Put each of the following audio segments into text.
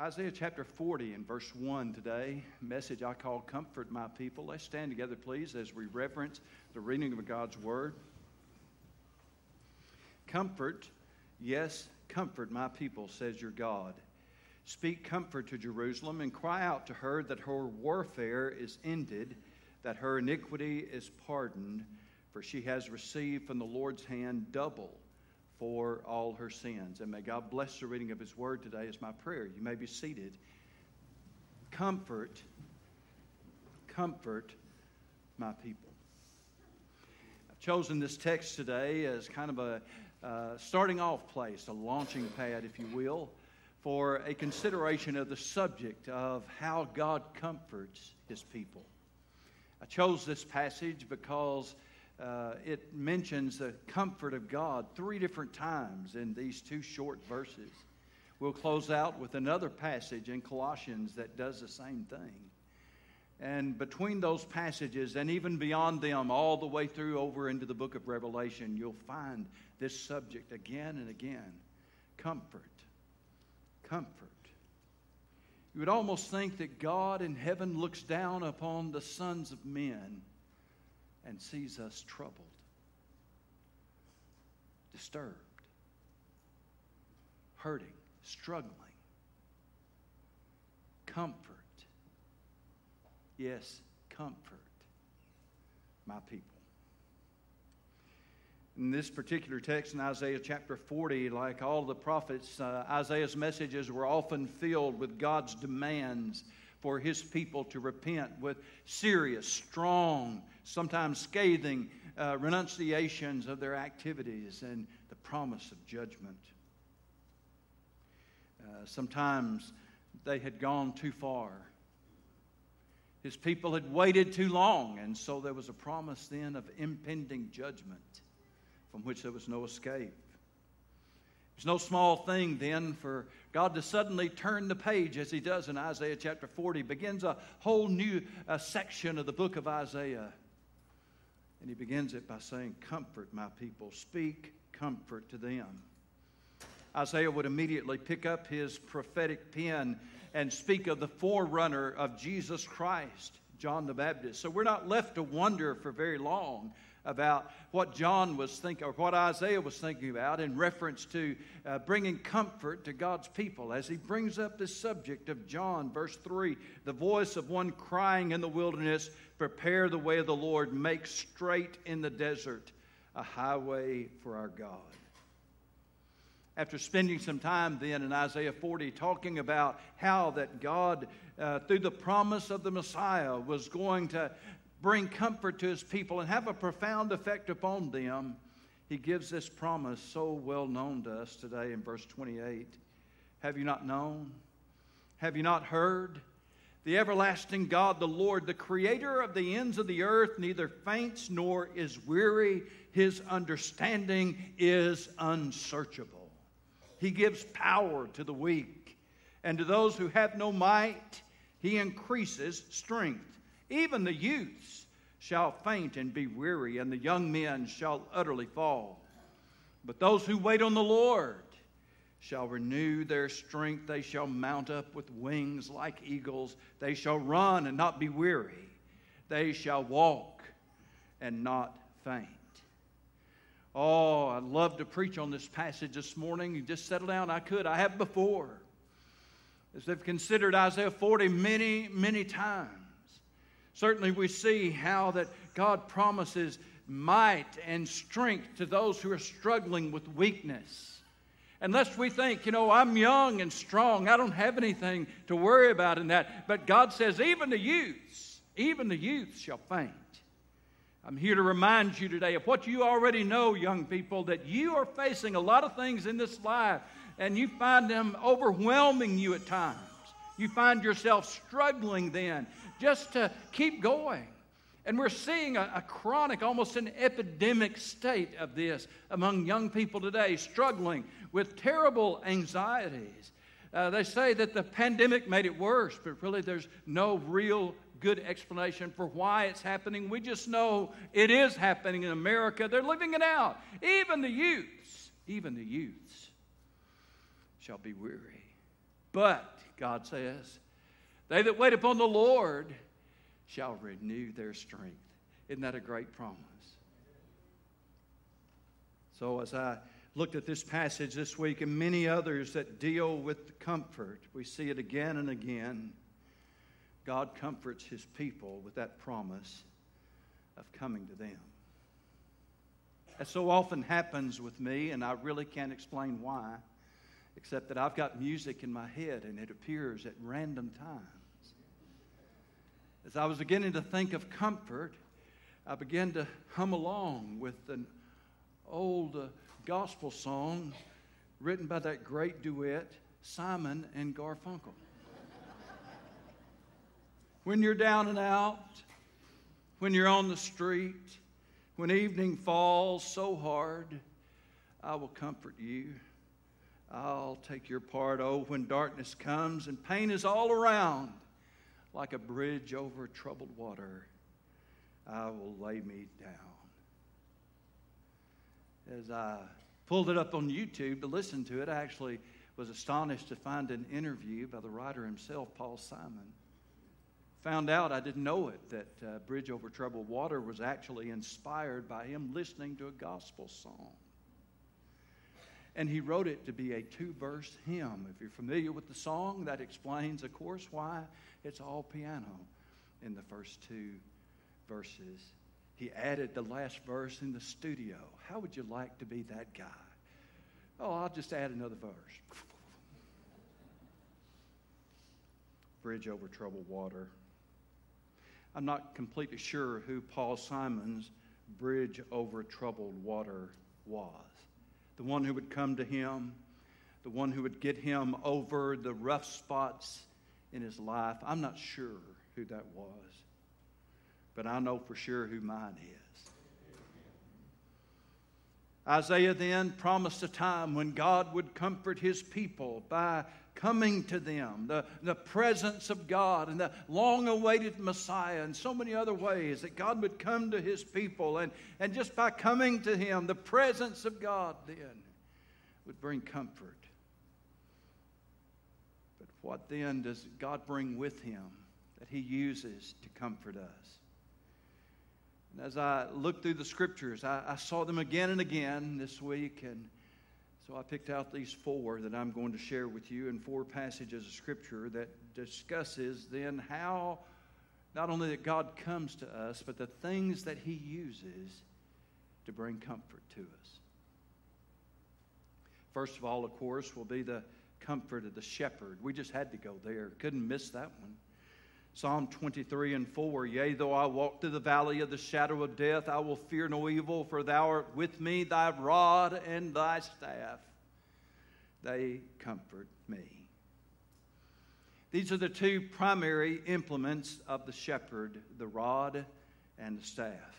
Isaiah chapter 40 and verse 1 today, message I call Comfort My People. Let's stand together, please, as we reverence the reading of God's Word. Comfort, yes, comfort my people, says your God. Speak comfort to Jerusalem and cry out to her that her warfare is ended, that her iniquity is pardoned, for she has received from the Lord's hand double for all her sins. And may God bless the reading of His Word today, is my prayer. You may be seated. Comfort, comfort my people. I've chosen this text today as kind of a uh, starting off place, a launching pad, if you will, for a consideration of the subject of how God comforts His people. I chose this passage because uh, it mentions the comfort of God three different times in these two short verses. We'll close out with another passage in Colossians that does the same thing. And between those passages and even beyond them, all the way through over into the book of Revelation, you'll find this subject again and again comfort. Comfort. You would almost think that God in heaven looks down upon the sons of men and sees us troubled, disturbed, hurting, struggling. Comfort. Yes, comfort my people. In this particular text in Isaiah chapter 40, like all the prophets, uh, Isaiah's messages were often filled with God's demands for his people to repent with serious, strong, sometimes scathing uh, renunciations of their activities and the promise of judgment. Uh, sometimes they had gone too far. His people had waited too long, and so there was a promise then of impending judgment from which there was no escape. It's no small thing then for God to suddenly turn the page as he does in Isaiah chapter 40, begins a whole new uh, section of the book of Isaiah. And he begins it by saying, Comfort my people, speak comfort to them. Isaiah would immediately pick up his prophetic pen and speak of the forerunner of Jesus Christ, John the Baptist. So we're not left to wonder for very long about what John was thinking, or what Isaiah was thinking about in reference to uh, bringing comfort to God's people. As he brings up this subject of John, verse 3 the voice of one crying in the wilderness, Prepare the way of the Lord, make straight in the desert a highway for our God. After spending some time then in Isaiah 40 talking about how that God, uh, through the promise of the Messiah, was going to bring comfort to his people and have a profound effect upon them, he gives this promise so well known to us today in verse 28. Have you not known? Have you not heard? The everlasting God, the Lord, the creator of the ends of the earth, neither faints nor is weary. His understanding is unsearchable. He gives power to the weak, and to those who have no might, he increases strength. Even the youths shall faint and be weary, and the young men shall utterly fall. But those who wait on the Lord shall renew their strength. They shall mount up with wings like eagles. They shall run and not be weary. They shall walk and not faint. Oh, I'd love to preach on this passage this morning. You just settle down. I could. I have before. As they've considered Isaiah 40 many, many times. Certainly, we see how that God promises might and strength to those who are struggling with weakness. Unless we think, you know, I'm young and strong, I don't have anything to worry about in that. But God says, even the youths, even the youths shall faint. I'm here to remind you today of what you already know, young people, that you are facing a lot of things in this life, and you find them overwhelming you at times. You find yourself struggling then just to keep going. And we're seeing a, a, chronic, almost an epidemic state of this among young people today, struggling with terrible anxieties. Uh, they say that the pandemic made it worse, but really there's no real good explanation for why it's happening. We just know it is happening in America. They're living it out. Even the youths, even the youths shall be weary. But God says. They that wait upon the Lord shall renew their strength. Isn't that a great promise? So, as I looked at this passage this week and many others that deal with comfort, we see it again and again. God comforts his people with that promise of coming to them. That so often happens with me, and I really can't explain why, except that I've got music in my head and it appears at random times. As I was beginning to think of comfort, I began to hum along with an old uh, gospel song written by that great duet, Simon and Garfunkel. when you're down and out, when you're on the street, when evening falls so hard, I will comfort you. I'll take your part. Oh, when darkness comes and pain is all around, like a bridge over troubled water, I will lay me down. As I pulled it up on YouTube to listen to it, I actually was astonished to find an interview by the writer himself, Paul Simon. Found out, I didn't know it, that uh, Bridge Over Troubled Water was actually inspired by him listening to a gospel song. And he wrote it to be a two verse hymn. If you're familiar with the song, that explains, of course, why it's all piano in the first two verses. He added the last verse in the studio. How would you like to be that guy? Oh, I'll just add another verse. Bridge over troubled water. I'm not completely sure who Paul Simon's bridge over troubled water was. The one who would come to him, the one who would get him over the rough spots in his life. I'm not sure who that was, but I know for sure who mine is. Isaiah then promised a time when God would comfort his people by coming to them, the, the presence of God, and the long awaited Messiah, and so many other ways that God would come to his people. And, and just by coming to him, the presence of God then would bring comfort. But what then does God bring with him that he uses to comfort us? And as I looked through the scriptures, I, I saw them again and again this week, and so I picked out these four that I'm going to share with you in four passages of Scripture that discusses then how not only that God comes to us, but the things that He uses to bring comfort to us. First of all, of course, will be the comfort of the shepherd. We just had to go there, couldn't miss that one. Psalm 23 and 4 Yea, though I walk through the valley of the shadow of death, I will fear no evil, for thou art with me, thy rod and thy staff, they comfort me. These are the two primary implements of the shepherd the rod and the staff.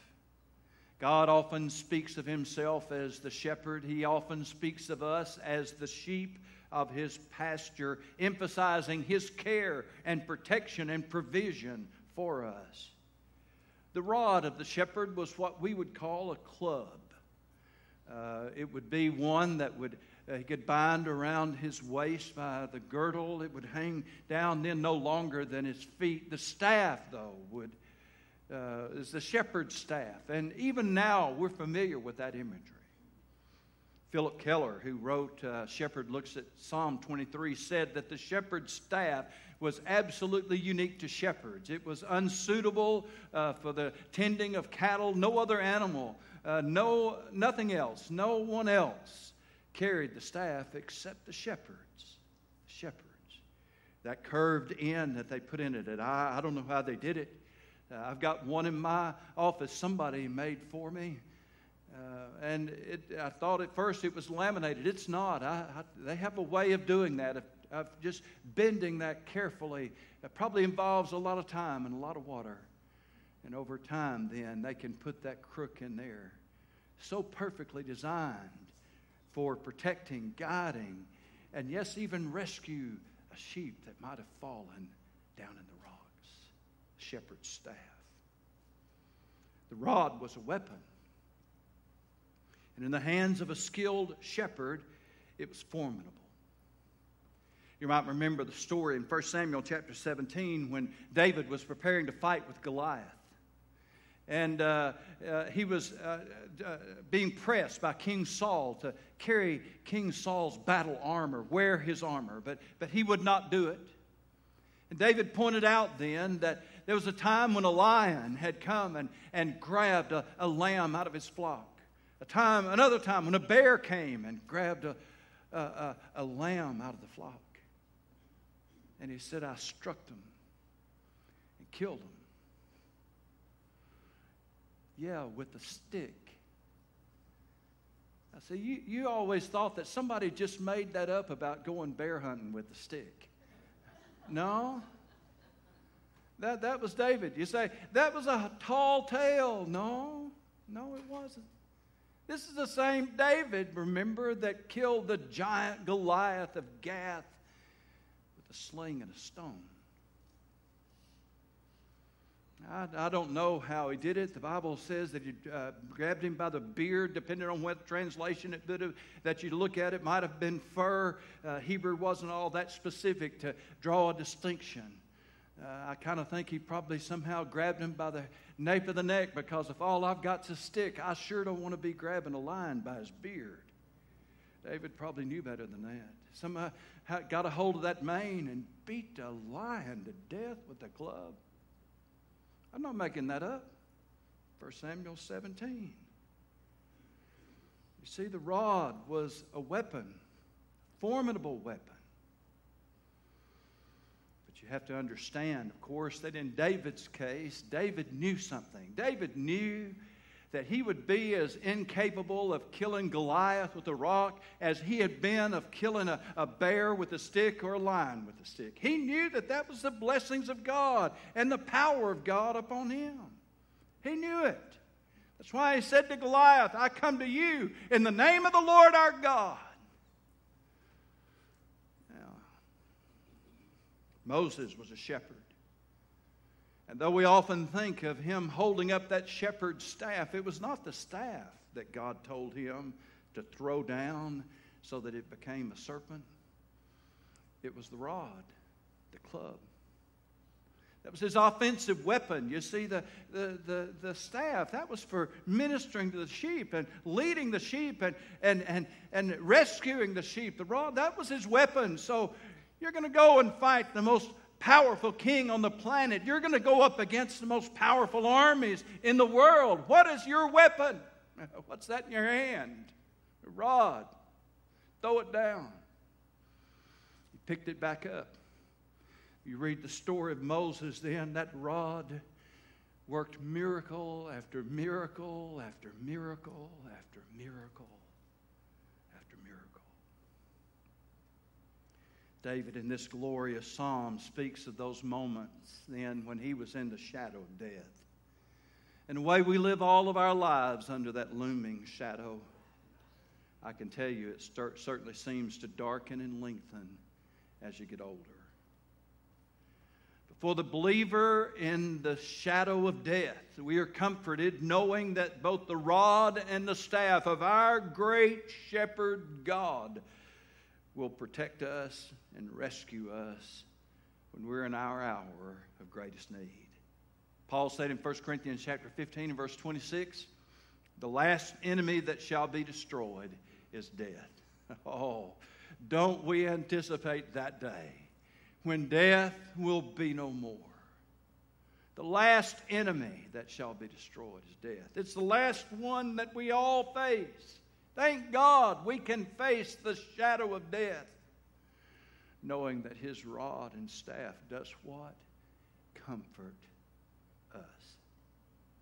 God often speaks of himself as the shepherd, he often speaks of us as the sheep of his pasture, emphasizing his care and protection and provision for us. The rod of the shepherd was what we would call a club. Uh, it would be one that would uh, he could bind around his waist by the girdle. It would hang down then no longer than his feet. The staff, though, would uh, is the shepherd's staff, and even now we're familiar with that imagery. Phillip Keller, who wrote uh, Shepherd Looks at Psalm 23, said that the shepherd's staff was absolutely unique to shepherds. It was unsuitable uh, for the tending of cattle. No other animal, uh, no, nothing else, no one else carried the staff except the shepherds. Shepherds. That curved end that they put in it, and I, I don't know how they did it. Uh, I've got one in my office somebody made for me. Uh, and it, I thought at first it was laminated. It's not. I, I, they have a way of doing that, of, of just bending that carefully. It probably involves a lot of time and a lot of water. And over time, then, they can put that crook in there. So perfectly designed for protecting, guiding, and yes, even rescue a sheep that might have fallen down in the rocks. Shepherd's staff. The rod was a weapon and in the hands of a skilled shepherd, it was formidable. You might remember the story in 1 Samuel chapter 17 when David was preparing to fight with Goliath. And uh, uh, he was uh, uh being pressed by King Saul to carry King Saul's battle armor, wear his armor, but, but he would not do it. And David pointed out then that there was a time when a lion had come and, and grabbed a, a lamb out of his flock. A time, another time when a bear came and grabbed a, a, a, a lamb out of the flock. And he said, I struck them and killed them. Yeah, with a stick. I said, you, you always thought that somebody just made that up about going bear hunting with a stick. No. That, that was David. You say, that was a tall tale. No, no, it wasn't. This is the same David, remember, that killed the giant Goliath of Gath with a sling and a stone. I, I don't know how he did it. The Bible says that he uh, grabbed him by the beard, depending on what translation it that you look at it, might have been fur. Uh, Hebrew wasn't all that specific to draw a distinction. Uh, I kind of think he probably somehow grabbed him by the nape of the neck because if all I've got's a stick, I sure don't want to be grabbing a lion by his beard. David probably knew better than that. Somehow got a hold of that mane and beat a lion to death with a club. I'm not making that up. 1 Samuel 17. You see, the rod was a weapon, formidable weapon. Have to understand, of course, that in David's case, David knew something. David knew that he would be as incapable of killing Goliath with a rock as he had been of killing a, a, bear with a stick or a lion with a stick. He knew that that was the blessings of God and the power of God upon him. He knew it. That's why he said to Goliath, I come to you in the name of the Lord our God. Now, Moses was a shepherd. And though we often think of him holding up that shepherd's staff, it was not the staff that God told him to throw down so that it became a serpent. It was the rod, the club. That was his offensive weapon. You see, the, the, the, the, staff, that was for ministering to the sheep and leading the sheep and, and, and, and rescuing the sheep. The rod, that was his weapon. So you're going to go and fight the most powerful king on the planet. You're going to go up against the most powerful armies in the world. What is your weapon? What's that in your hand? A rod. Throw it down. He picked it back up. You read the story of Moses, then, that rod worked miracle after miracle after miracle after miracle David, in this glorious psalm, speaks of those moments then when he was in the shadow of death. And the way we live all of our lives under that looming shadow, I can tell you it certainly seems to darken and lengthen as you get older. But for the believer in the shadow of death, we are comforted knowing that both the rod and the staff of our great shepherd God will protect us and rescue us when we're in our hour of greatest need. Paul said in 1 Corinthians chapter 15 and verse 26, the last enemy that shall be destroyed is death. Oh, don't we anticipate that day when death will be no more? The last enemy that shall be destroyed is death. It's the last one that we all face. Thank God we can face the shadow of death, knowing that His rod and staff does what? Comfort us.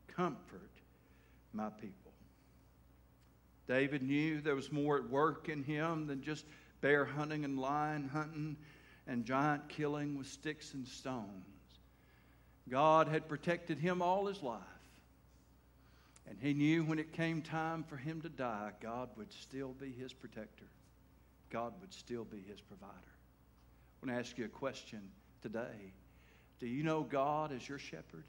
Comfort my people. David knew there was more at work in him than just bear hunting and lion hunting and giant killing with sticks and stones. God had protected him all his life. And he knew when it came time for him to die, God would still be his protector. God would still be his provider. I want to ask you a question today. Do you know God as your shepherd?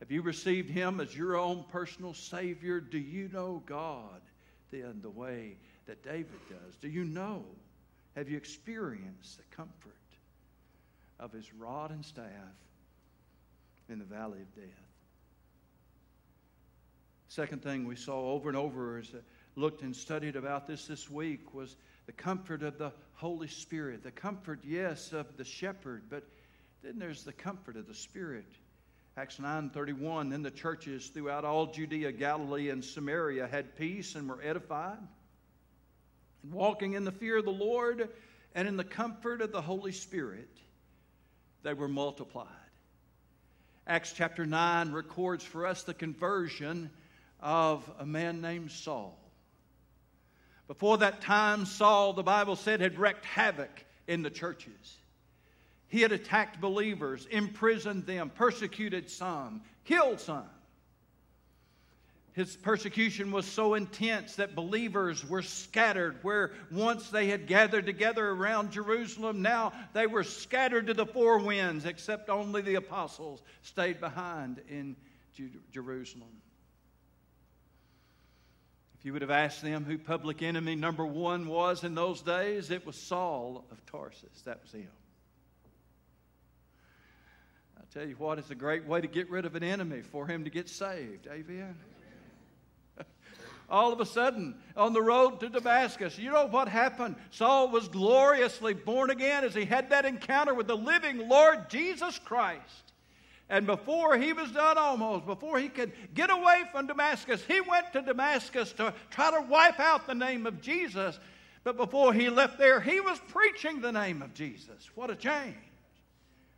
Have you received him as your own personal Savior? Do you know God then the way that David does? Do you know Have you experienced the comfort of his rod and staff in the valley of death? Second thing we saw over and over as I looked and studied about this this week was the comfort of the Holy Spirit. The comfort, yes, of the shepherd, but then there's the comfort of the Spirit. Acts 9:31 then the churches throughout all Judea, Galilee and Samaria had peace and were edified and walking in the fear of the Lord and in the comfort of the Holy Spirit they were multiplied. Acts chapter 9 records for us the conversion of a man named Saul. Before that time, Saul, the Bible said, had wreaked havoc in the churches. He had attacked believers, imprisoned them, persecuted some, killed some. His persecution was so intense that believers were scattered. Where once they had gathered together around Jerusalem, now they were scattered to the four winds, except only the apostles stayed behind in Jerusalem. You would have asked them who public enemy number one was in those days, it was Saul of Tarsus. That was him. I tell you what, it's a great way to get rid of an enemy for him to get saved. Amen all of a sudden on the road to Damascus. You know what happened? Saul was gloriously born again as he had that encounter with the living Lord Jesus Christ. And before he was done almost, before he could get away from Damascus, he went to Damascus to try to wipe out the name of Jesus. But before he left there, he was preaching the name of Jesus. What a change!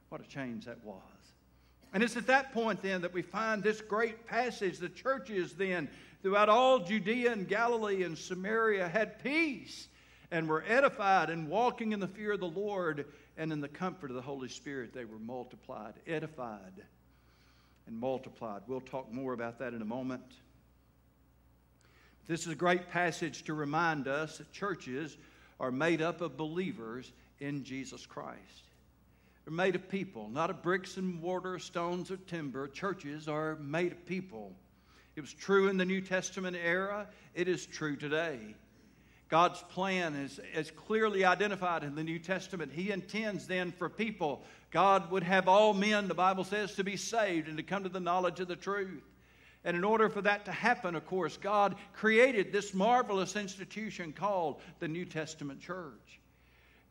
What a change that was. And it's at that point then that we find this great passage. The churches then throughout all Judea and Galilee and Samaria had peace and were edified and walking in the fear of the Lord and in the comfort of the Holy Spirit. They were multiplied, edified, and multiplied. We'll talk more about that in a moment. This is a great passage to remind us that churches are made up of believers in Jesus Christ. They're made of people, not of bricks and mortar, stones, or timber. Churches are made of people it was true in the New Testament era, it is true today. God's plan is, is clearly identified in the New Testament. He intends then for people, God would have all men, the Bible says, to be saved and to come to the knowledge of the truth. And in order for that to happen, of course, God created this marvelous institution called the New Testament church.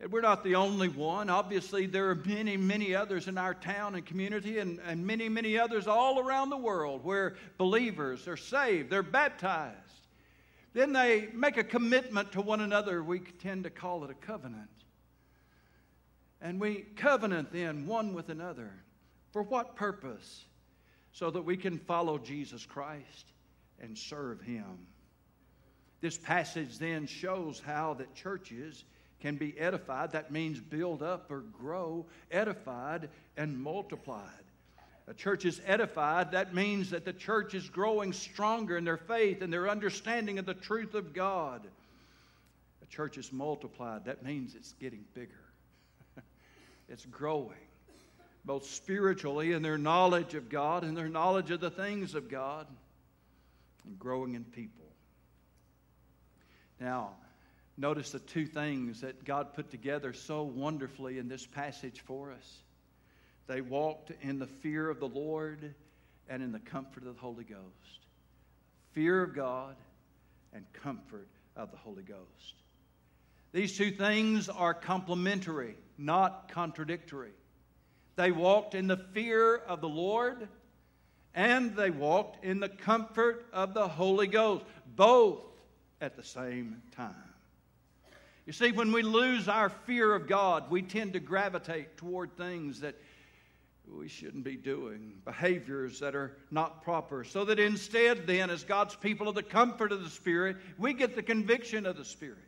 And we're not the only one. Obviously, there are many, many others in our town and community, and, and many, many others all around the world where believers are saved, they're baptized. Then they make a commitment to one another. We tend to call it a covenant. And we covenant then one with another. For what purpose? So that we can follow Jesus Christ and serve Him. This passage then shows how that churches can be edified. That means build up or grow, edified and multiplied. A church is edified. That means that the church is growing stronger in their faith and their understanding of the truth of God. A church is multiplied. That means it's getting bigger, it's growing, both spiritually in their knowledge of God and their knowledge of the things of God, and growing in people. Now, Notice the two things that God put together so wonderfully in this passage for us. They walked in the fear of the Lord and in the comfort of the Holy Ghost. Fear of God and comfort of the Holy Ghost. These two things are complementary, not contradictory. They walked in the fear of the Lord and they walked in the comfort of the Holy Ghost, both at the same time. You see, when we lose our fear of God, we tend to gravitate toward things that we shouldn't be doing, behaviors that are not proper. So that instead, then, as God's people of the comfort of the Spirit, we get the conviction of the Spirit.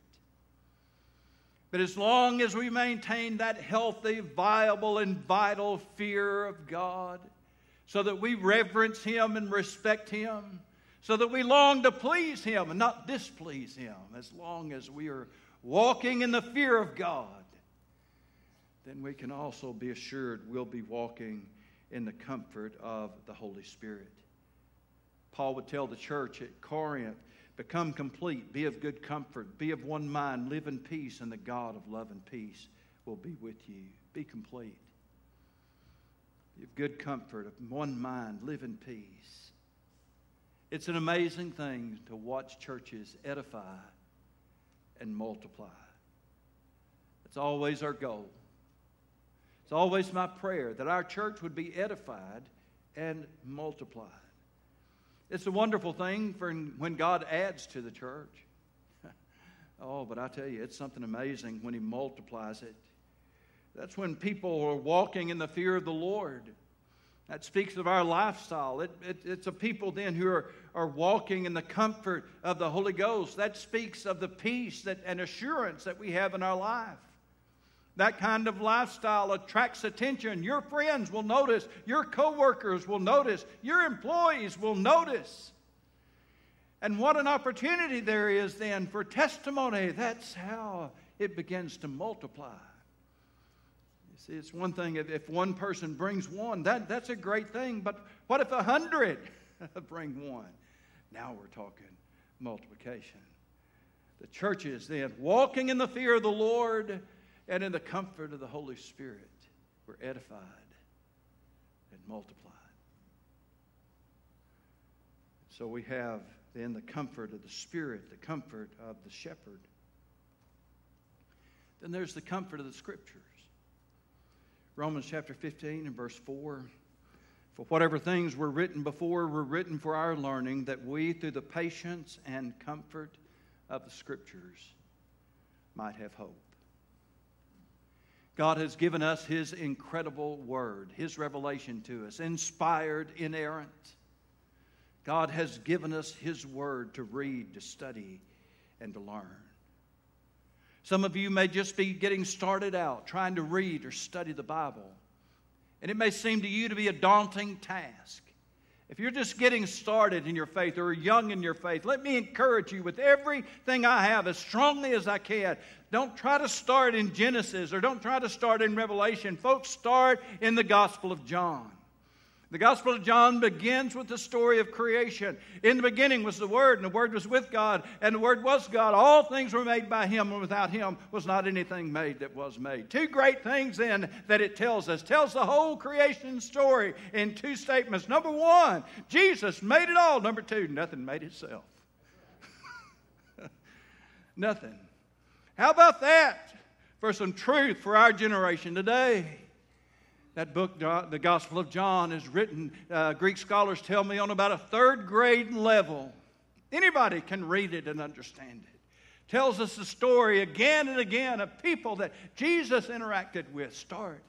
But as long as we maintain that healthy, viable, and vital fear of God, so that we reverence Him and respect Him, so that we long to please Him and not displease Him, as long as we are walking in the fear of God, then we can also be assured we'll be walking in the comfort of the Holy Spirit. Paul would tell the church at Corinth, Become complete. Be of good comfort. Be of one mind. Live in peace, and the God of love and peace will be with you. Be complete. Be of good comfort, of one mind. Live in peace. It's an amazing thing to watch churches edify and multiply. It's always our goal. It's always my prayer that our church would be edified and multiplied. It's a wonderful thing for when God adds to the church. oh, but I tell you, it's something amazing when He multiplies it. That's when people are walking in the fear of the Lord. That speaks of our lifestyle. It, it, it's a people then who are, are walking in the comfort of the Holy Ghost. That speaks of the peace that, and assurance that we have in our life. That kind of lifestyle attracts attention. Your friends will notice, your coworkers will notice, your employees will notice. And what an opportunity there is then for testimony. That's how it begins to multiply. You see, it's one thing if, if one person brings one, that, that's a great thing. But what if a hundred bring one? Now we're talking multiplication. The churches then walking in the fear of the Lord and in the comfort of the Holy Spirit, we're edified and multiplied. So we have then the comfort of the Spirit, the comfort of the shepherd. Then there's the comfort of the Scriptures. Romans chapter 15 and verse 4. For whatever things were written before were written for our learning, that we, through the patience and comfort of the Scriptures, might have hope. God has given us His incredible word, His revelation to us, inspired, inerrant. God has given us His word to read, to study, and to learn. Some of you may just be getting started out trying to read or study the Bible, and it may seem to you to be a daunting task. If you're just getting started in your faith or young in your faith, let me encourage you with everything I have as strongly as I can. Don't try to start in Genesis or don't try to start in Revelation. Folks, start in the Gospel of John. The Gospel of John begins with the story of creation. In the beginning was the Word, and the Word was with God, and the Word was God. All things were made by Him, and without Him was not anything made that was made. Two great things then that it tells us. Tells the whole creation story in two statements. Number one, Jesus made it all. Number two, nothing made itself. nothing. How about that for some truth for our generation today? That book, the Gospel of John, is written, uh, Greek scholars tell me, on about a third grade level. Anybody can read it and understand it. Tells us the story again and again of people that Jesus interacted with. Start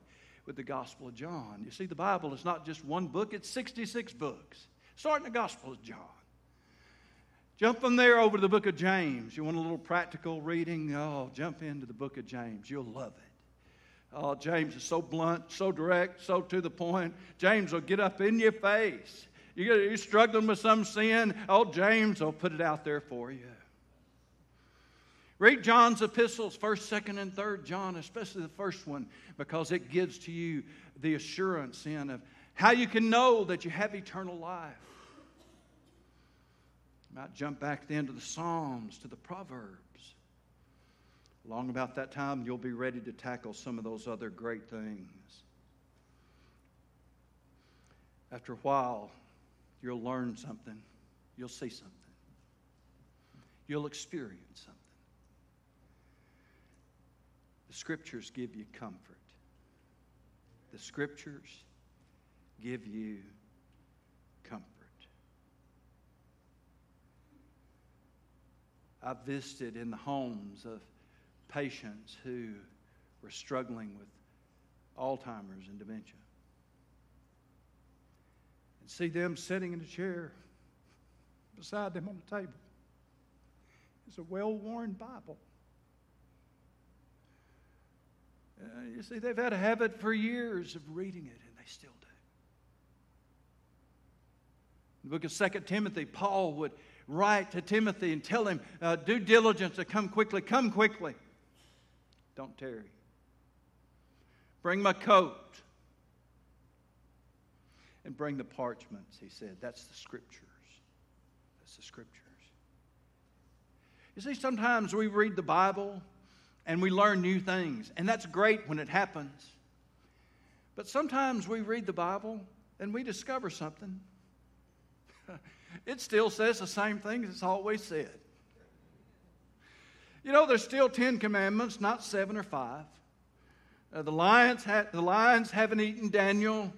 with the Gospel of John. You see, the Bible is not just one book, it's 66 books. Start in the Gospel of John. Jump from there over to the book of James. You want a little practical reading? Oh, jump into the book of James. You'll love it. Oh, James is so blunt, so direct, so to the point. James will get up in your face. You're struggling with some sin. Oh, James will put it out there for you. Read John's epistles, 1st, 2nd, and 3rd John, especially the first one, because it gives to you the assurance in of how you can know that you have eternal life. You might jump back then to the Psalms, to the Proverbs. Long about that time, you'll be ready to tackle some of those other great things. After a while, you'll learn something, you'll see something, you'll experience something. The scriptures give you comfort, the scriptures give you comfort. I've visited in the homes of patients who were struggling with Alzheimer's and dementia. And see them sitting in a chair beside them on the table. It's a well worn Bible. Uh, you see, they've had a habit for years of reading it, and they still do. In the book of Second Timothy, Paul would write to Timothy and tell him, uh, Do diligence to come quickly, come quickly. Don't tarry. Bring my coat. And bring the parchments, he said. That's the scriptures. That's the scriptures. You see, sometimes we read the Bible and we learn new things, and that's great when it happens. But sometimes we read the Bible and we discover something. it still says the same things it's always said. You know, there's still Ten Commandments, not seven or five. Uh, the, lions ha- the lions haven't eaten Daniel.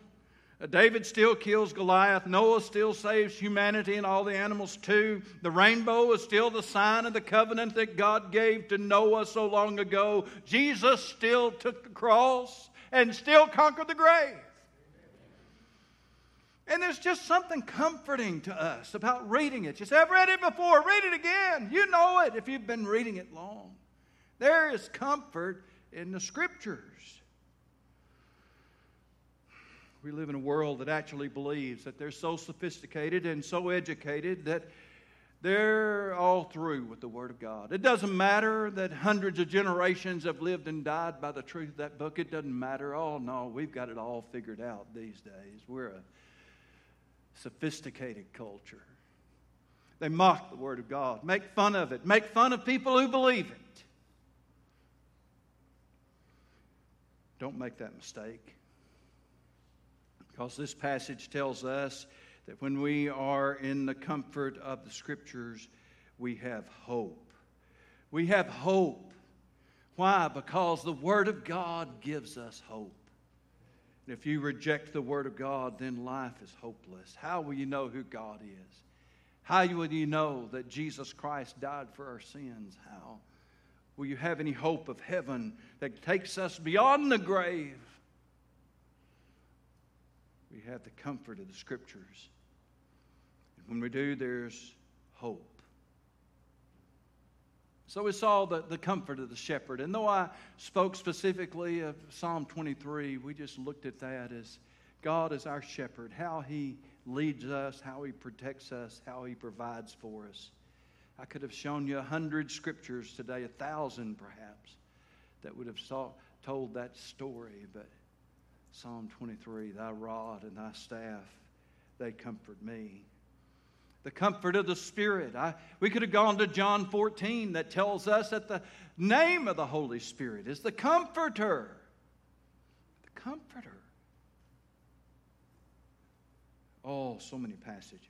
Uh, David still kills Goliath. Noah still saves humanity and all the animals too. The rainbow is still the sign of the covenant that God gave to Noah so long ago. Jesus still took the cross and still conquered the grave. And there's just something comforting to us about reading it. You say, I've read it before, read it again. You know it if you've been reading it long. There is comfort in the scriptures. We live in a world that actually believes that they're so sophisticated and so educated that they're all through with the Word of God. It doesn't matter that hundreds of generations have lived and died by the truth of that book. It doesn't matter. Oh, no, we've got it all figured out these days. We're a sophisticated culture. They mock the Word of God, make fun of it, make fun of people who believe it. Don't make that mistake. Because this passage tells us that when we are in the comfort of the Scriptures, we have hope. We have hope. Why? Because the Word of God gives us hope. And if you reject the Word of God, then life is hopeless. How will you know who God is? How will you know that Jesus Christ died for our sins? How? Will you have any hope of heaven that takes us beyond the grave? We have the comfort of the Scriptures. And when we do, there's hope. So we saw the, the comfort of the shepherd. And though I spoke specifically of Psalm 23, we just looked at that as God is our shepherd, how he leads us, how he protects us, how he provides for us. I could have shown you a hundred scriptures today, a thousand perhaps, that would have saw, told that story. But Psalm 23, thy rod and thy staff, they comfort me the comfort of the Spirit. I, we could have gone to John 14 that tells us that the name of the Holy Spirit is the Comforter. The Comforter. Oh, so many passages.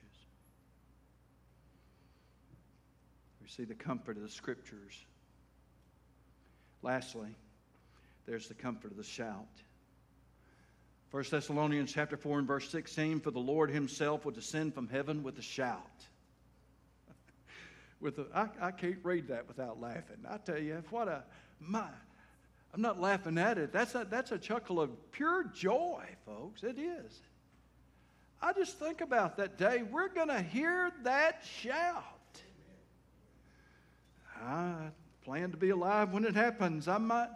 We see the comfort of the Scriptures. Lastly, there's the comfort of the shout. 1 Thessalonians chapter 4 and verse 16, for the Lord himself will descend from heaven with a shout. with a, I, I can't read that without laughing. I tell you, what a, my, I'm not laughing at it. That's a, that's a chuckle of pure joy, folks. It is. I just think about that day. We're going to hear that shout. I plan to be alive when it happens. I might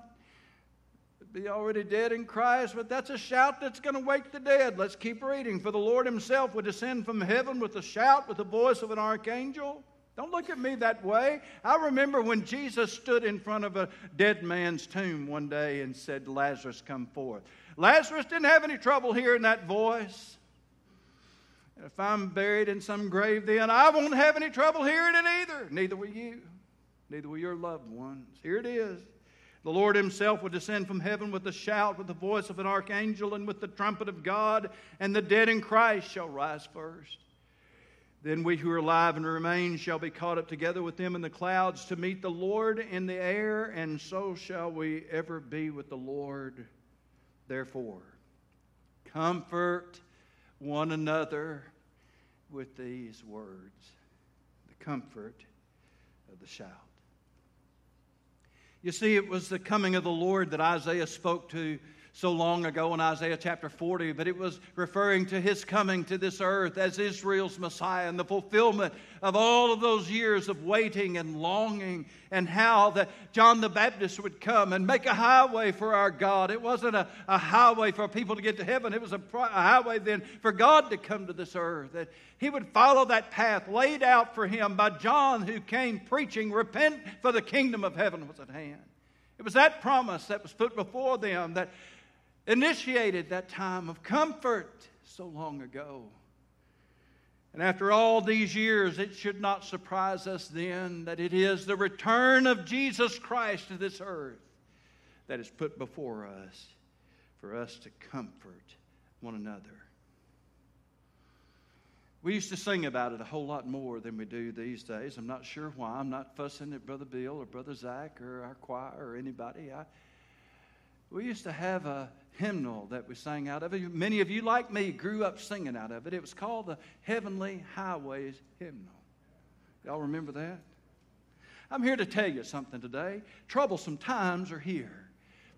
be already dead in Christ, but that's a shout that's going to wake the dead. Let's keep reading. For the Lord Himself would descend from heaven with a shout, with the voice of an archangel. Don't look at me that way. I remember when Jesus stood in front of a dead man's tomb one day and said, Lazarus, come forth. Lazarus didn't have any trouble hearing that voice. If I'm buried in some grave, then I won't have any trouble hearing it either. Neither will you. Neither will your loved ones. Here it is. The Lord himself will descend from heaven with a shout, with the voice of an archangel, and with the trumpet of God, and the dead in Christ shall rise first. Then we who are alive and remain shall be caught up together with them in the clouds to meet the Lord in the air, and so shall we ever be with the Lord. Therefore, comfort one another with these words the comfort of the shout. You see, it was the coming of the Lord that Isaiah spoke to so long ago in Isaiah chapter 40, but it was referring to his coming to this earth as Israel's Messiah and the fulfillment of all of those years of waiting and longing, and how that John the Baptist would come and make a highway for our God. It wasn't a, a highway for people to get to heaven, it was a, a highway then for God to come to this earth. That he would follow that path laid out for him by John, who came preaching, Repent, for the kingdom of heaven was at hand. It was that promise that was put before them that initiated that time of comfort so long ago. And after all these years, it should not surprise us then that it is the return of Jesus Christ to this earth that is put before us for us to comfort one another. We used to sing about it a whole lot more than we do these days. I'm not sure why. I'm not fussing at Brother Bill or Brother Zach or our choir or anybody. I, we used to have a hymnal that we sang out of. Many of you, like me, grew up singing out of it. It was called the Heavenly Highways Hymnal. Y'all remember that? I'm here to tell you something today. Troublesome times are here,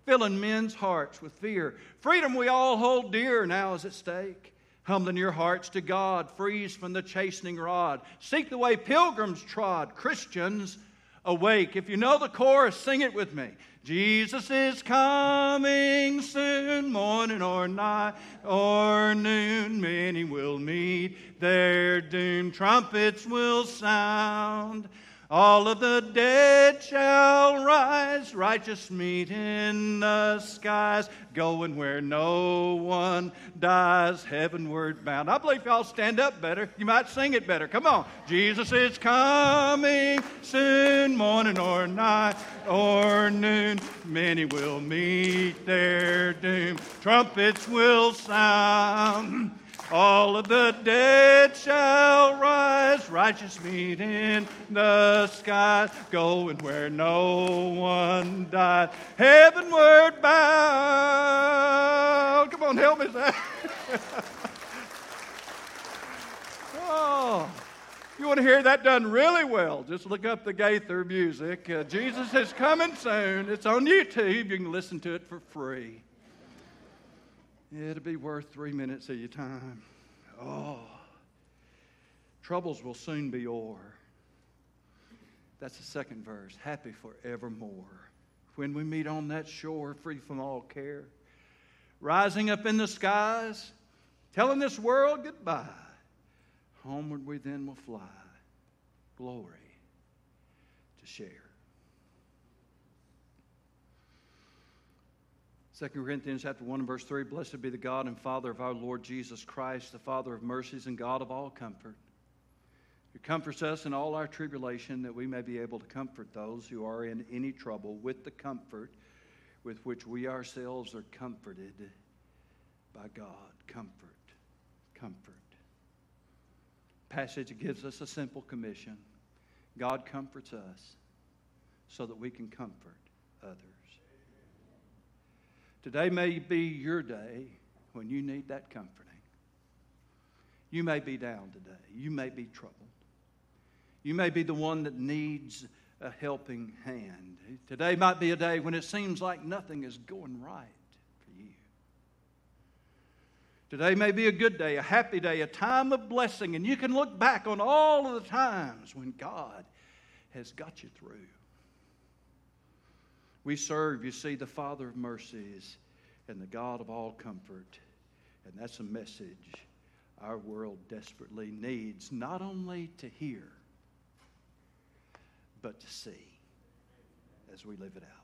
filling men's hearts with fear. Freedom we all hold dear now is at stake. Humbling your hearts to God, freeze from the chastening rod. Seek the way pilgrims trod, Christians awake. If you know the chorus, sing it with me. Jesus is coming soon, morning or night or noon. Many will meet their doom. Trumpets will sound. All of the dead shall rise, righteous meet in the skies, going where no one dies, heavenward bound. I believe y'all stand up better. You might sing it better. Come on. Jesus is coming soon, morning or night or noon. Many will meet their doom. Trumpets will sound. All of the dead shall rise, righteous meet in the skies, going where no one died, heavenward bound. Come on, help me, Zach. oh, you want to hear that done really well? Just look up the Gaither music. Uh, Jesus is coming soon. It's on YouTube. You can listen to it for free. It'll be worth three minutes of your time. Oh, troubles will soon be o'er. That's the second verse. Happy forevermore. When we meet on that shore, free from all care, rising up in the skies, telling this world goodbye. Homeward we then will fly, glory to share. 2 Corinthians chapter 1 and verse 3 Blessed be the God and Father of our Lord Jesus Christ, the Father of mercies and God of all comfort, who comforts us in all our tribulation, that we may be able to comfort those who are in any trouble with the comfort with which we ourselves are comforted by God. Comfort. Comfort. Passage gives us a simple commission God comforts us so that we can comfort others. Today may be your day when you need that comforting. You may be down today. You may be troubled. You may be the one that needs a helping hand. Today might be a day when it seems like nothing is going right for you. Today may be a good day, a happy day, a time of blessing, and you can look back on all of the times when God has got you through. We serve, you see, the Father of mercies and the God of all comfort. And that's a message our world desperately needs, not only to hear, but to see as we live it out.